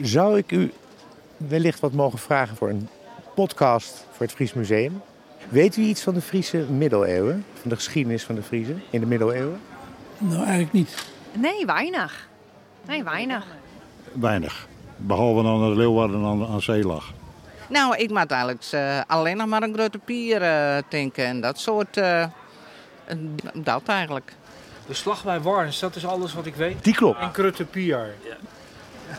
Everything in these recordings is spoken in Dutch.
Zou ik u wellicht wat mogen vragen voor een podcast voor het Fries Museum? Weet u iets van de Friese middeleeuwen? Van de geschiedenis van de Friese in de middeleeuwen? Nou, eigenlijk niet. Nee, weinig. Nee, weinig. Weinig. Behalve dan dat Leeuwarden aan, aan zee lag. Nou, ik maak eigenlijk eh, alleen nog maar een grote pier eh denken en dat soort. eh, dat eigenlijk. De slag bij Warns, dat is alles wat ik weet. Die klopt. En Krutte Pier.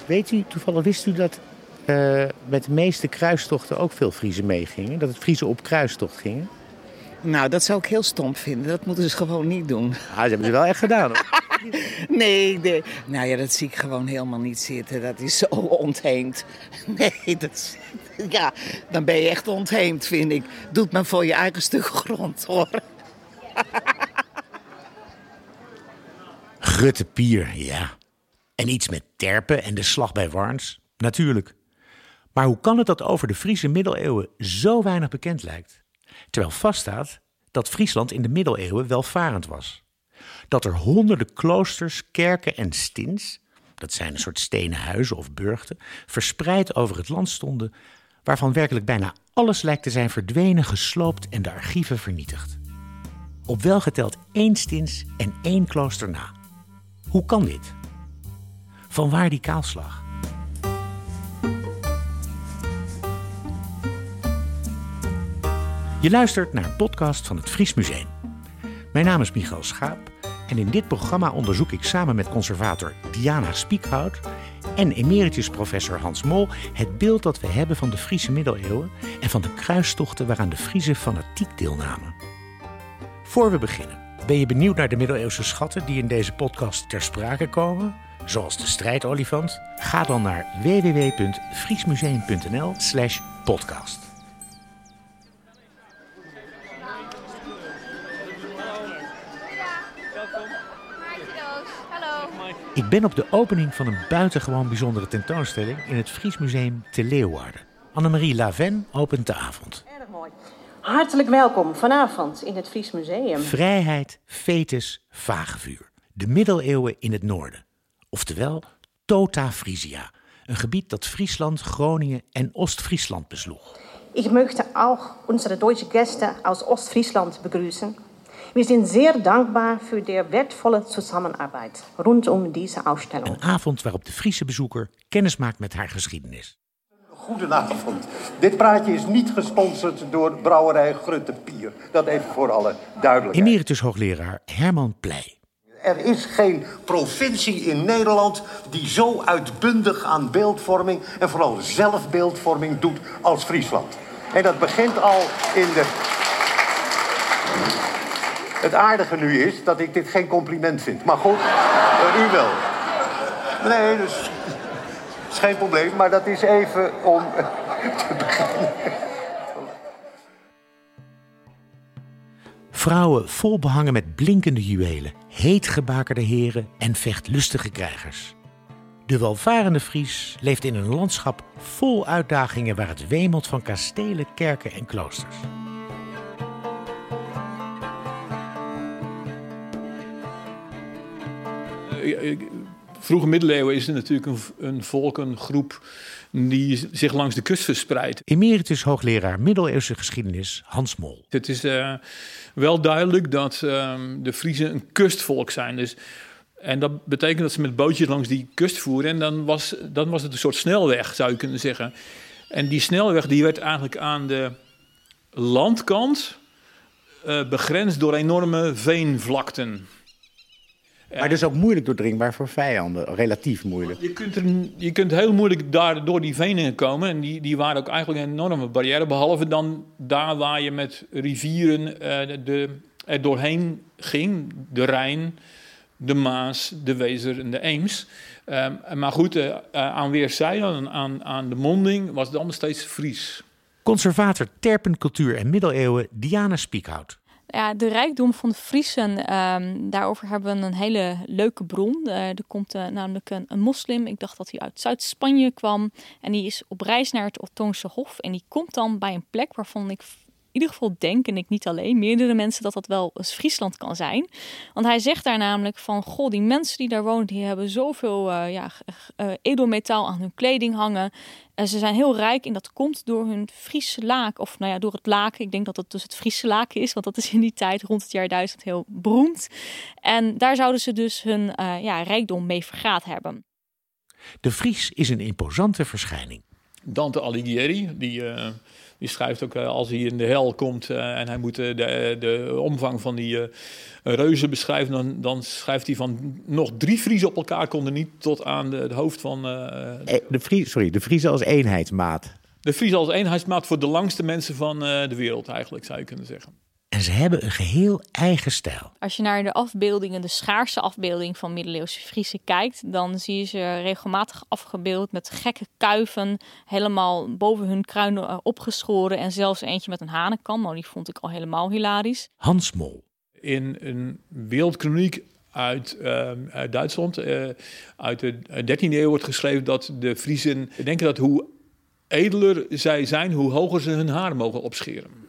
Weet u, toevallig wist u dat eh, met de meeste kruistochten ook veel Friesen meegingen? Dat het Friesen op kruistocht gingen? Nou, dat zou ik heel stom vinden. Dat moeten ze gewoon niet doen. Ah, ze hebben ze wel echt gedaan. hoor. Nee, nee. Nou ja, dat zie ik gewoon helemaal niet zitten. Dat is zo ontheemd. Nee, dat is- Ja, dan ben je echt ontheemd, vind ik. Doet maar voor je eigen stuk grond, hoor. Grutte Pier, ja. En iets met terpen en de slag bij Warns? Natuurlijk. Maar hoe kan het dat over de Friese middeleeuwen zo weinig bekend lijkt? Terwijl vaststaat dat Friesland in de middeleeuwen welvarend was. Dat er honderden kloosters, kerken en stins, dat zijn een soort stenen huizen of burchten, verspreid over het land stonden, waarvan werkelijk bijna alles lijkt te zijn verdwenen, gesloopt en de archieven vernietigd. Op welgeteld één stins en één klooster na. Hoe kan dit? Vanwaar die kaalslag? Je luistert naar een podcast van het Fries Museum. Mijn naam is Michael Schaap en in dit programma onderzoek ik samen met conservator Diana Spiekhout en emeritus professor Hans Mol het beeld dat we hebben van de Friese middeleeuwen en van de kruistochten waaraan de Friese fanatiek deelnamen. Voor we beginnen, ben je benieuwd naar de middeleeuwse schatten die in deze podcast ter sprake komen? Zoals de strijdolifant? Ga dan naar www.friesmuseum.nl/slash podcast. Hallo. Ik ben op de opening van een buitengewoon bijzondere tentoonstelling in het Fries Museum te Leeuwarden. Annemarie Laven opent de avond. Erg mooi. Hartelijk welkom vanavond in het Fries Museum. Vrijheid, fetus, vagevuur. De middeleeuwen in het noorden. Oftewel Tota Frisia. Een gebied dat Friesland, Groningen en Oost-Friesland besloeg. Ich möchte auch unsere deutschen Gäste aus Ostfriesland begrüßen. Wir sind sehr dankbar für die wertvolle Zusammenarbeit rund um diese Ausstellung. Een avond waarop de Friese bezoeker kennis maakt met haar geschiedenis. Goedenavond. Dit praatje is niet gesponsord door brouwerij Grutte Pier. Dat even voor alle duidelijkheid. Emeritus hoogleraar Herman Pleij. Er is geen provincie in Nederland die zo uitbundig aan beeldvorming en vooral zelfbeeldvorming doet als Friesland. En dat begint al in de. Het aardige nu is dat ik dit geen compliment vind. Maar goed, eh, u wel. Nee, dus. is geen probleem, maar dat is even om te beginnen. Vrouwen vol behangen met blinkende juwelen, heet gebakerde heren en vechtlustige krijgers. De welvarende Fries leeft in een landschap vol uitdagingen waar het wemelt van kastelen, kerken en kloosters. Vroege middeleeuwen is er natuurlijk een, een volk, een groep die zich langs de kust verspreidt. Emeritus hoogleraar middeleeuwse geschiedenis Hans Mol. Het is eh, wel duidelijk dat ehm, de Friezen een kustvolk zijn. Dus, en dat betekent dat ze met bootjes langs die kust voeren. En dan was, dan was het een soort snelweg, zou je kunnen zeggen. En die snelweg die werd eigenlijk aan de landkant eh, begrensd door enorme veenvlakten. Maar dus ook moeilijk doordringbaar voor vijanden, relatief moeilijk. Je kunt, er, je kunt heel moeilijk daar door die venen komen. En die, die waren ook eigenlijk een enorme barrière. Behalve dan daar waar je met rivieren eh, de, er doorheen ging. De Rijn, de Maas, de Wezer en de Eems. Eh, maar goed, eh, eh, aan weerszijden, aan, aan de monding, was het allemaal steeds Fries. Conservator terpencultuur en middeleeuwen Diana Spiekhout. Ja, de rijkdom van de Friesen, ehm, daarover hebben we een hele leuke bron. Eh, er komt eh, namelijk een, een moslim, ik dacht dat hij uit Zuid-Spanje kwam. En die is op reis naar het Ottoonse Hof. En die komt dan bij een plek waarvan ik ieder geval denk, en ik niet alleen, meerdere mensen, dat dat wel eens Friesland kan zijn. Want hij zegt daar namelijk van, goh, die mensen die daar wonen, die hebben zoveel uh, ja, uh, edelmetaal aan hun kleding hangen. Uh, ze zijn heel rijk en dat komt door hun Friese laak, of nou ja, door het laken. Ik denk dat het dus het Friese laken is, want dat is in die tijd rond het jaar 1000 heel beroemd. En daar zouden ze dus hun ja, rijkdom mee vergaat hebben. De Fries is een imposante verschijning. Dante Alighieri, die, uh, die schrijft ook uh, als hij in de hel komt uh, en hij moet de, de omvang van die reuzen beschrijven, dan, dan schrijft hij van nog drie Friesen op elkaar konden niet tot aan de, het hoofd van... de, Fries, sorry, de Friesen als eenheidsmaat. De Friesen als eenheidsmaat voor de langste mensen van de wereld eigenlijk, zou je kunnen zeggen. En ze hebben een geheel eigen stijl. Als je naar de afbeeldingen, de schaarse afbeelding van middeleeuwse Friese kijkt, dan zie je ze regelmatig afgebeeld met gekke kuiven, helemaal boven hun kruinen eh, opgeschoren en zelfs eentje met een hanenkam. Nou, die vond ik al helemaal hilarisch. Hans Mol. In een wereldkroniek uit, uh, uit Duitsland, uh, uit de 13e eeuw wordt geschreven dat de Friesen denken dat hoe edeler zij zijn, hoe hoger ze hun haar mogen opscheren.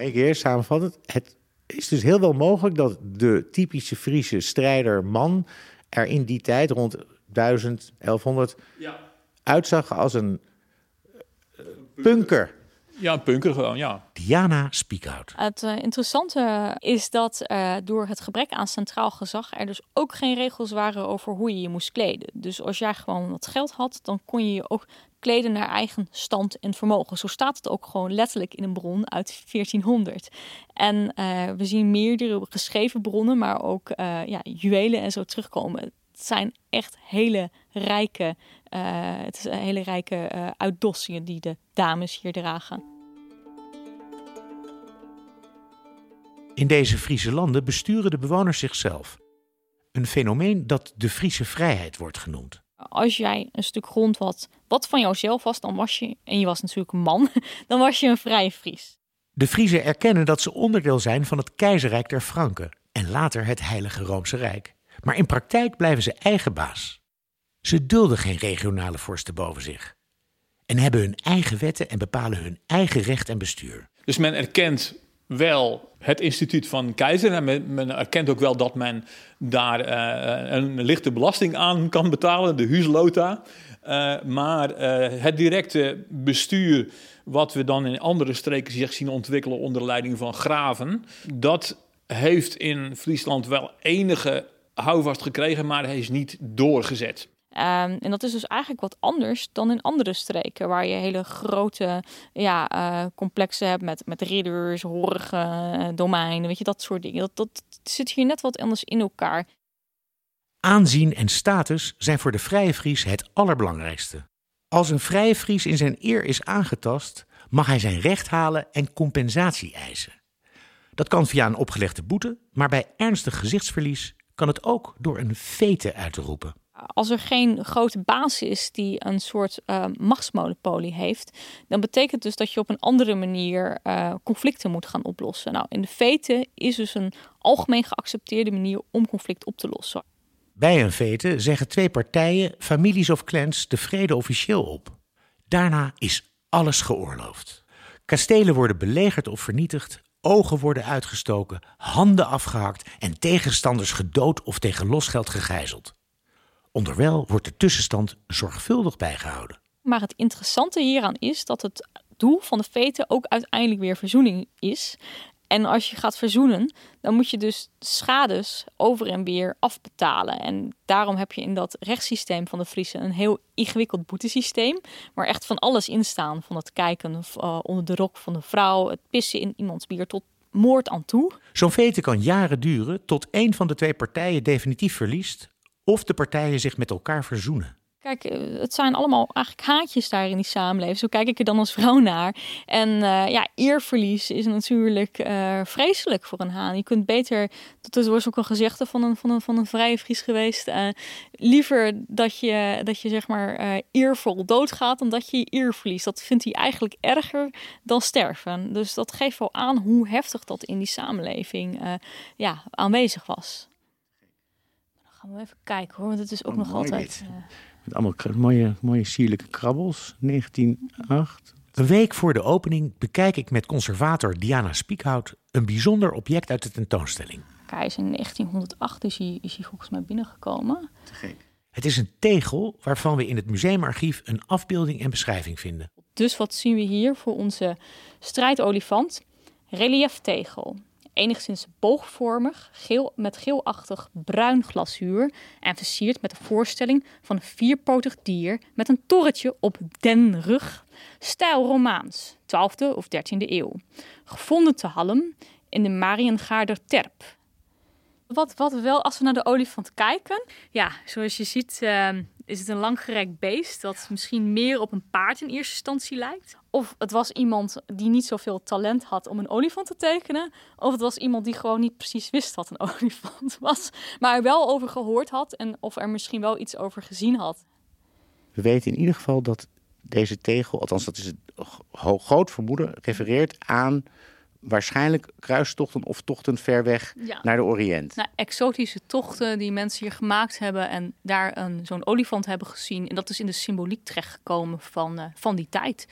Eén keer samenvattend. Het is dus heel wel mogelijk dat de typische Friese strijder man er in die tijd rond 1000, 1100 ja. uitzag als een uh, punker. Ja, een punker gewoon, ja. Diana Speakout. Het uh, interessante is dat uh, door het gebrek aan centraal gezag er dus ook geen regels waren over hoe je je moest kleden. Dus als jij gewoon wat geld had, dan kon je je ook kleden naar eigen stand en vermogen. Zo staat het ook gewoon letterlijk in een bron uit 1400. En uh, we zien meerdere geschreven bronnen, maar ook ja, juwelen en zo terugkomen. Het zijn echt hele rijke, het is hele rijke uitdossingen die de dames hier dragen. In deze Friese landen besturen de bewoners zichzelf. Een fenomeen dat de Friese vrijheid wordt genoemd. Als jij een stuk grond had wat van jouzelf was, dan was je, en je was natuurlijk een man, dan was je een vrije Fries. De Friezen erkennen dat ze onderdeel zijn van het keizerrijk der Franken en later het Heilige Roomse Rijk. Maar in praktijk blijven ze eigen baas. Ze dulden geen regionale vorsten boven zich en hebben hun eigen wetten en bepalen hun eigen recht en bestuur. Dus men erkent wel het instituut van keizer en men, erkent ook wel dat men daar uh, een lichte belasting aan kan betalen, de huislota. Uh, maar het directe bestuur, wat we dan in andere streken zich zien ontwikkelen onder leiding van graven, dat heeft in Friesland wel enige houvast gekregen, maar hij is niet doorgezet. Um, en dat is dus eigenlijk wat anders dan in andere streken, waar je hele grote ja, uh, complexen hebt met, met ridders, horgen, domeinen, weet je, dat soort dingen. Dat, dat zit hier net wat anders in elkaar. Aanzien en status zijn voor de Vrije Fries het allerbelangrijkste. Als een Vrije Fries in zijn eer is aangetast, mag hij zijn recht halen en compensatie eisen. Dat kan via een opgelegde boete, maar bij ernstig gezichtsverlies kan het ook door een vete uit te roepen als er geen grote baas is die een soort uh, machtsmonopolie heeft, dan betekent dus dat je op een andere manier uh, conflicten moet gaan oplossen. Nou, in de vete is dus een algemeen geaccepteerde manier om conflict op te lossen. Bij een vete zeggen twee partijen, families of clans, de vrede officieel op. Daarna is alles geoorloofd. Kastelen worden belegerd of vernietigd, ogen worden uitgestoken, handen afgehakt en tegenstanders gedood of tegen losgeld gegijzeld. Onderwijl wordt de tussenstand zorgvuldig bijgehouden. Maar het interessante hieraan is dat het doel van de veten ook uiteindelijk weer verzoening is. En als je gaat verzoenen, dan moet je dus schades over en weer afbetalen. En daarom heb je in dat rechtssysteem van de Friese een heel ingewikkeld boetesysteem. Waar echt van alles in staan. Van het kijken uh, onder de rok van de vrouw, het pissen in iemands bier tot moord aan toe. Zo'n vete kan jaren duren tot een van de twee partijen definitief verliest of de partijen zich met elkaar verzoenen. Kijk, eh, het zijn allemaal eigenlijk haatjes daar in die samenleving. Zo kijk ik er dan als vrouw naar. En uh, ja, eerverlies is natuurlijk uh, vreselijk voor een haan. Je kunt beter, dat was ook een gezegde van een, van een, van een vrije Fries geweest. Uh, liever dat je, dat je zeg maar eervol doodgaat dan dat je je eer verliest. Dat vindt hij eigenlijk erger dan sterven. Dus dat geeft wel aan hoe heftig dat in die samenleving ja, aanwezig was we even kijken hoor, want het is ook oh, nog altijd... Met allemaal mooie, mooie sierlijke krabbels. 1908. Een week voor de opening bekijk ik met conservator Diana Spiekhout een bijzonder object uit de tentoonstelling. Hij is in 1908 is hij, is hij volgens mij binnengekomen. Het is een tegel waarvan we in het museumarchief een afbeelding en beschrijving vinden. Dus wat zien we hier voor onze strijdolifant? Relieftegel. Enigszins boogvormig, geel, met geelachtig bruin glazuur en versierd met de voorstelling van een vierpotig dier met een torretje op den rug. Stijl Romaans, 12e of 13e eeuw. Gevonden te Hallem in de Mariengaarder Terp. Wat, wat wel, als we naar de olifant kijken, ja, zoals je ziet eh, is het een langgerekt beest dat misschien meer op een paard in eerste instantie lijkt. Of het was iemand die niet zoveel talent had om een olifant te tekenen. Of het was iemand die gewoon niet precies wist wat een olifant was, maar er wel over gehoord had en of er misschien wel iets over gezien had. We weten in ieder geval dat deze tegel, althans dat is het groot vermoeden, refereert aan waarschijnlijk kruistochten of tochten ver weg Ja. naar de Oriënt. Nou, exotische tochten die mensen hier gemaakt hebben en daar een, zo'n olifant hebben gezien. En dat is in de symboliek terechtgekomen van, eh, van die tijd.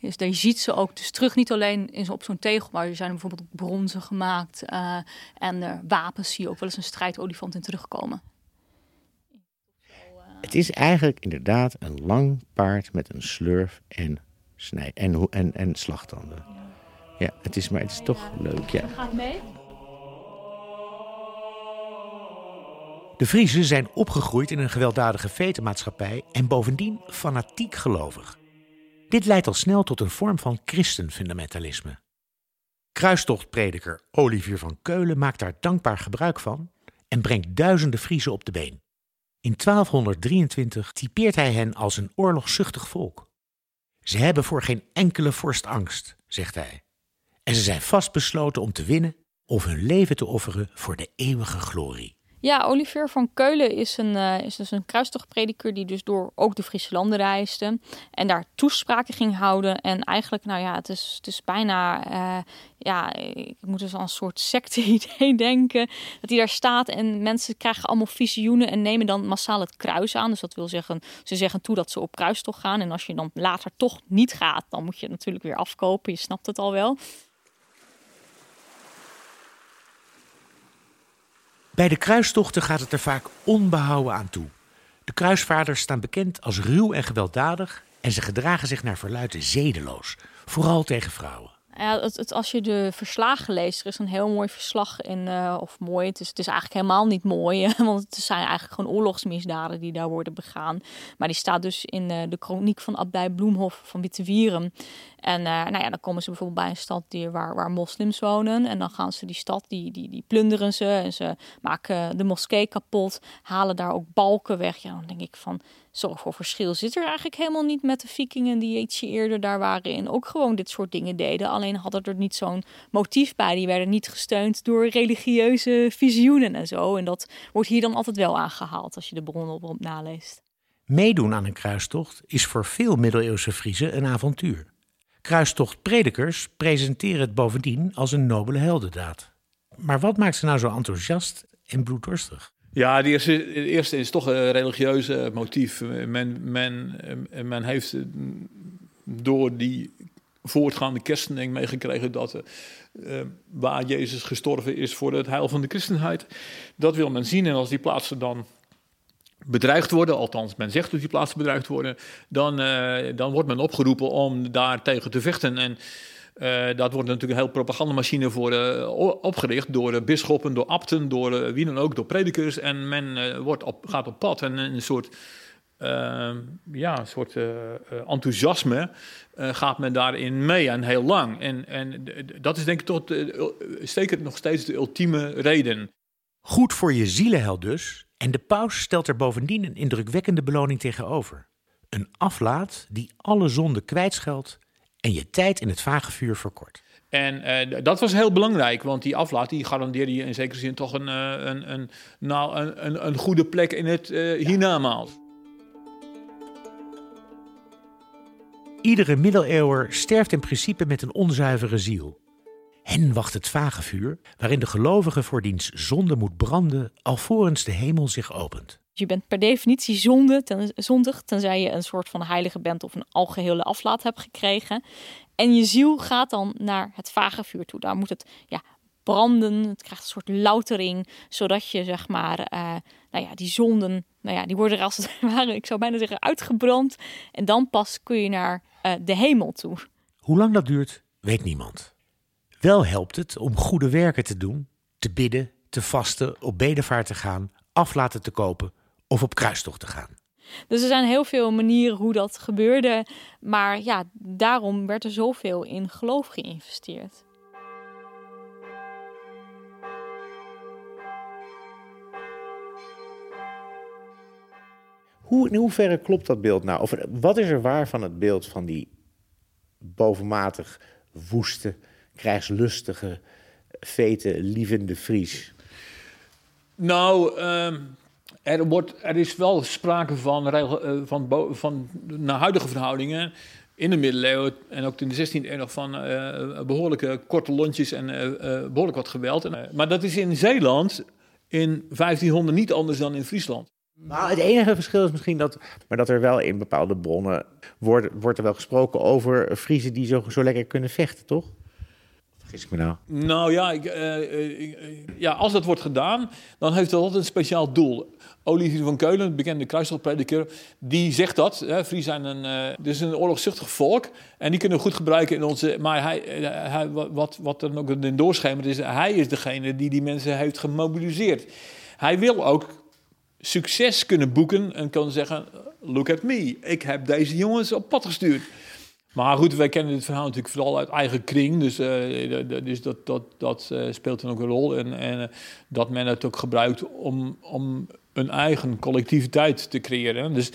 Dus daar je ziet ze ook dus terug, niet alleen in, op zo'n tegel, maar er zijn bijvoorbeeld ook bronzen gemaakt. eh, en wapens zie je ook wel eens een strijdolifant in terugkomen. Het is eigenlijk inderdaad een lang paard met een slurf en, snij en, en, en slagtanden. Ja, het is, maar het is toch leuk. Ja. Gaat mee? De Friezen zijn opgegroeid in een gewelddadige vetenmaatschappij en bovendien fanatiek gelovig. Dit leidt al snel tot een vorm van christenfundamentalisme. Kruistochtprediker Olivier van Keulen maakt daar dankbaar gebruik van en brengt duizenden Friezen op de been. In 1223 typeert hij hen als een oorlogszuchtig volk. Ze hebben voor geen enkele vorst angst, zegt hij. En ze zijn vastbesloten om te winnen of hun leven te offeren voor de eeuwige glorie. Ja, Olivier van Keulen is, een, eh, is dus een kruistochtprediker die dus door ook de Friese landen reisde. En daar toespraken ging houden. En eigenlijk, nou ja, het is, het is bijna, eh, ja, ik moet dus aan een soort secte-idee denken. Dat hij daar staat en mensen krijgen allemaal visioenen en nemen dan massaal het kruis aan. Dus dat wil zeggen, ze zeggen toe dat ze op kruistocht gaan. En als je dan later toch niet gaat, dan moet je het natuurlijk weer afkopen. Je snapt het al wel. Bij de kruistochten gaat het er vaak onbehouden aan toe. De kruisvaarders staan bekend als ruw en gewelddadig en ze gedragen zich naar verluiden zedeloos, vooral tegen vrouwen. Ja, het, als je de verslagen leest, er is een heel mooi verslag in, eh, of mooi, het is, het is eigenlijk helemaal niet mooi, want het zijn eigenlijk gewoon oorlogsmisdaden die daar worden begaan. Maar die staat dus in eh, de kroniek van Abdij Bloemhof van Wittewieren. En eh, nou ja, dan komen ze bijvoorbeeld bij een stad die, waar, waar moslims wonen. En dan gaan ze die stad, die, die, die plunderen ze. En ze maken de moskee kapot. Halen daar ook balken weg. Ja, dan denk ik van, zoveel verschil zit er eigenlijk helemaal niet met de vikingen die ietsje eerder daar waren. En ook gewoon dit soort dingen deden. Alleen hadden er niet zo'n motief bij. Die werden niet gesteund door religieuze visioenen en zo. En dat wordt hier dan altijd wel aangehaald als je de bronnen op naleest. Meedoen aan een kruistocht is voor veel middeleeuwse Friezen een avontuur. Kruistochtpredikers presenteren het bovendien als een nobele heldendaad. Maar wat maakt ze nou zo enthousiast en bloeddorstig? Ja, de eerste, het eerste is toch een religieuze motief. Men, men, men heeft eh, door die voortgaande christending meegekregen dat waar Jezus gestorven is voor het heil van de christenheid. Dat wil men zien en als die plaatsen dan bedreigd worden, althans men zegt dat die plaatsen bedreigd worden, dan, dan wordt men opgeroepen om daar tegen te vechten. En dat wordt natuurlijk een heel propagandamachine voor uh, opgericht door bisschoppen, door abten, door wie dan ook, door predikers. En men wordt op, gaat op pad en een soort, ja, een soort enthousiasme gaat men daarin mee en heel lang. En, en dat is denk ik tot, zeker nog steeds de ultieme reden. Goed voor je zielenheld dus. En de paus stelt er bovendien een indrukwekkende beloning tegenover. Een aflaat die alle zonden kwijtscheldt en je tijd in het vage vuur verkort. En uh, dat was heel belangrijk, want die aflaat die garandeerde je in zekere zin toch een, uh, een, een, nou, een, een, goede plek in het uh, hiernamaals. Iedere middeleeuwer sterft in principe met een onzuivere ziel. Hen wacht het vage vuur, waarin de gelovige voor diens zonde moet branden, alvorens de hemel zich opent. Je bent per definitie zonde, zondig, tenzij je een soort van heilige bent of een algehele aflaat hebt gekregen. En je ziel gaat dan naar het vage vuur toe. Daar moet het ja, branden, het krijgt een soort loutering, zodat je zeg maar, uh, nou ja, die zonden, nou ja, die worden er als het ware, ik zou bijna zeggen, uitgebrand. En dan pas kun je naar uh, de hemel toe. Hoe lang dat duurt, weet niemand. Wel helpt het om goede werken te doen, te bidden, te vasten, op bedevaart te gaan, aflaten te kopen of op kruistocht te gaan. Dus er zijn heel veel manieren hoe dat gebeurde. Maar ja, daarom werd er zoveel in geloof geïnvesteerd. Hoe, in hoeverre klopt dat beeld nou? Of wat is er waar van het beeld van die bovenmatig woeste, krijgslustige, vete, lievende Fries? Nou, uh, er, wordt, er is wel sprake van, uh, van, van naar huidige verhoudingen in de middeleeuwen en ook in de 16e eeuw nog van uh, behoorlijke korte lontjes en uh, behoorlijk wat geweld. maar dat is in Zeeland in 1500 niet anders dan in Friesland. Nou, het enige verschil is misschien dat, maar dat er wel in bepaalde bronnen wordt, wordt er wel gesproken over Friesen die zo, zo lekker kunnen vechten, toch? Vergis ik me nou? Nou ja, ik, uh, ja, als dat wordt gedaan, dan heeft dat altijd een speciaal doel. Olivier van Keulen, de bekende kruisdagprediker, die zegt dat. Hè, Fries zijn een, uh, dus een oorlogszuchtig volk. En die kunnen we goed gebruiken in onze... Maar hij, hij, wat, wat dan ook in doorschemert is... hij is degene die die mensen heeft gemobiliseerd. Hij wil ook succes kunnen boeken en kan zeggen: Look at me, ik heb deze jongens op pad gestuurd. Maar goed, wij kennen dit verhaal natuurlijk vooral uit eigen kring. Dus, uh, dus dat, dat, dat speelt dan ook een rol. En, en dat men het ook gebruikt om, om een eigen collectiviteit te creëren. Dus,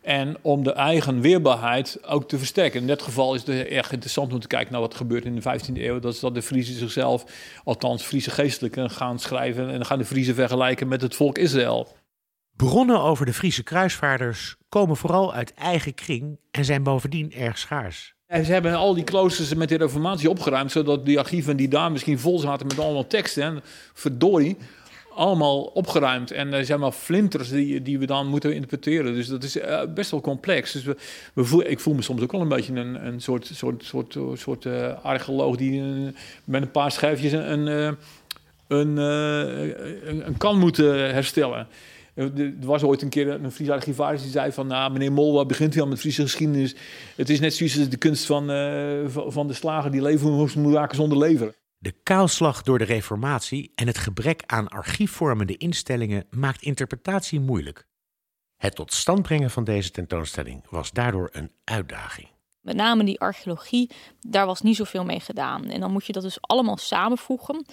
en om de eigen weerbaarheid ook te versterken. In dit geval is het erg interessant om te kijken naar wat gebeurt in de 15e eeuw. Dat is dat de Friesen zichzelf, althans Friese geestelijken, gaan schrijven. En dan gaan de Friesen vergelijken met het volk Israël. Bronnen over de Friese kruisvaarders komen vooral uit eigen kring en zijn bovendien erg schaars. En ze hebben al die kloosters met de reformatie opgeruimd, zodat die archieven die daar misschien vol zaten met allemaal teksten, en verdorie, allemaal opgeruimd. En er zijn maar flinters die, die we dan moeten interpreteren. Dus dat is uh, best wel complex. Dus we, we voel, ik voel me soms ook wel een beetje een, een soort, soort, soort, soort uh, archeoloog die uh, met een paar schijfjes een, een, een, een kan moeten herstellen. Er was ooit een keer een Friese archivaris die zei van... nou, meneer Mol, begint u al met Friese geschiedenis? Het is net zoals de kunst van, van de slager die leven moest maken zonder lever. De kaalslag door de reformatie en het gebrek aan archiefvormende instellingen maakt interpretatie moeilijk. Het tot stand brengen van deze tentoonstelling was daardoor een uitdaging. Met name die archeologie, daar was niet zoveel mee gedaan. En dan moet je dat dus allemaal samenvoegen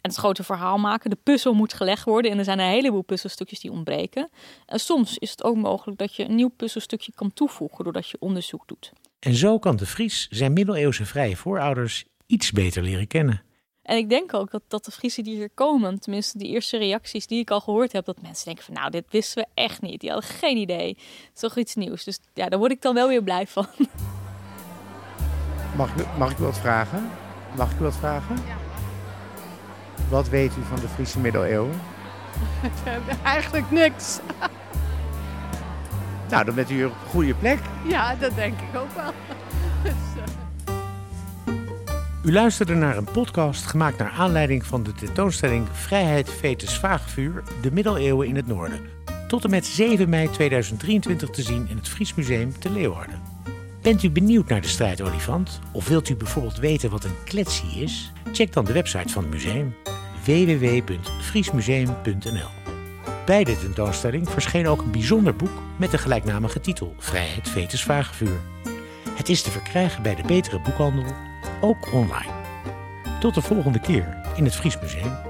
het grote verhaal maken. De puzzel moet gelegd worden en er zijn een heleboel puzzelstukjes die ontbreken. En soms is het ook mogelijk dat je een nieuw puzzelstukje kan toevoegen doordat je onderzoek doet. En zo kan de Fries zijn middeleeuwse vrije voorouders iets beter leren kennen. En ik denk ook dat, dat de Friesen die hier komen, tenminste die eerste reacties die ik al gehoord heb, dat mensen denken van nou, dit wisten we echt niet. Die hadden geen idee. Het is toch iets nieuws. Dus ja, daar word ik dan wel weer blij van. Mag ik, mag ik wat vragen? Mag ik wat vragen? Ja. Wat weet u van de Friese middeleeuwen? Eigenlijk niks. nou, dan bent u op een goede plek. Ja, dat denk ik ook wel. U luisterde naar een podcast gemaakt naar aanleiding van de tentoonstelling Vrijheid Vetus Vaagvuur, de middeleeuwen in het noorden. Tot en met 7 mei 2023 te zien in het Fries Museum te Leeuwarden. Bent u benieuwd naar de strijdolifant? Of wilt u bijvoorbeeld weten wat een kletsie is? Check dan de website van het museum www.friesmuseum.nl. Bij de tentoonstelling verscheen ook een bijzonder boek met de gelijknamige titel Vrijheid Vetus Vagevuur. Het is te verkrijgen bij de betere boekhandel, ook online. Tot de volgende keer in het Fries Museum.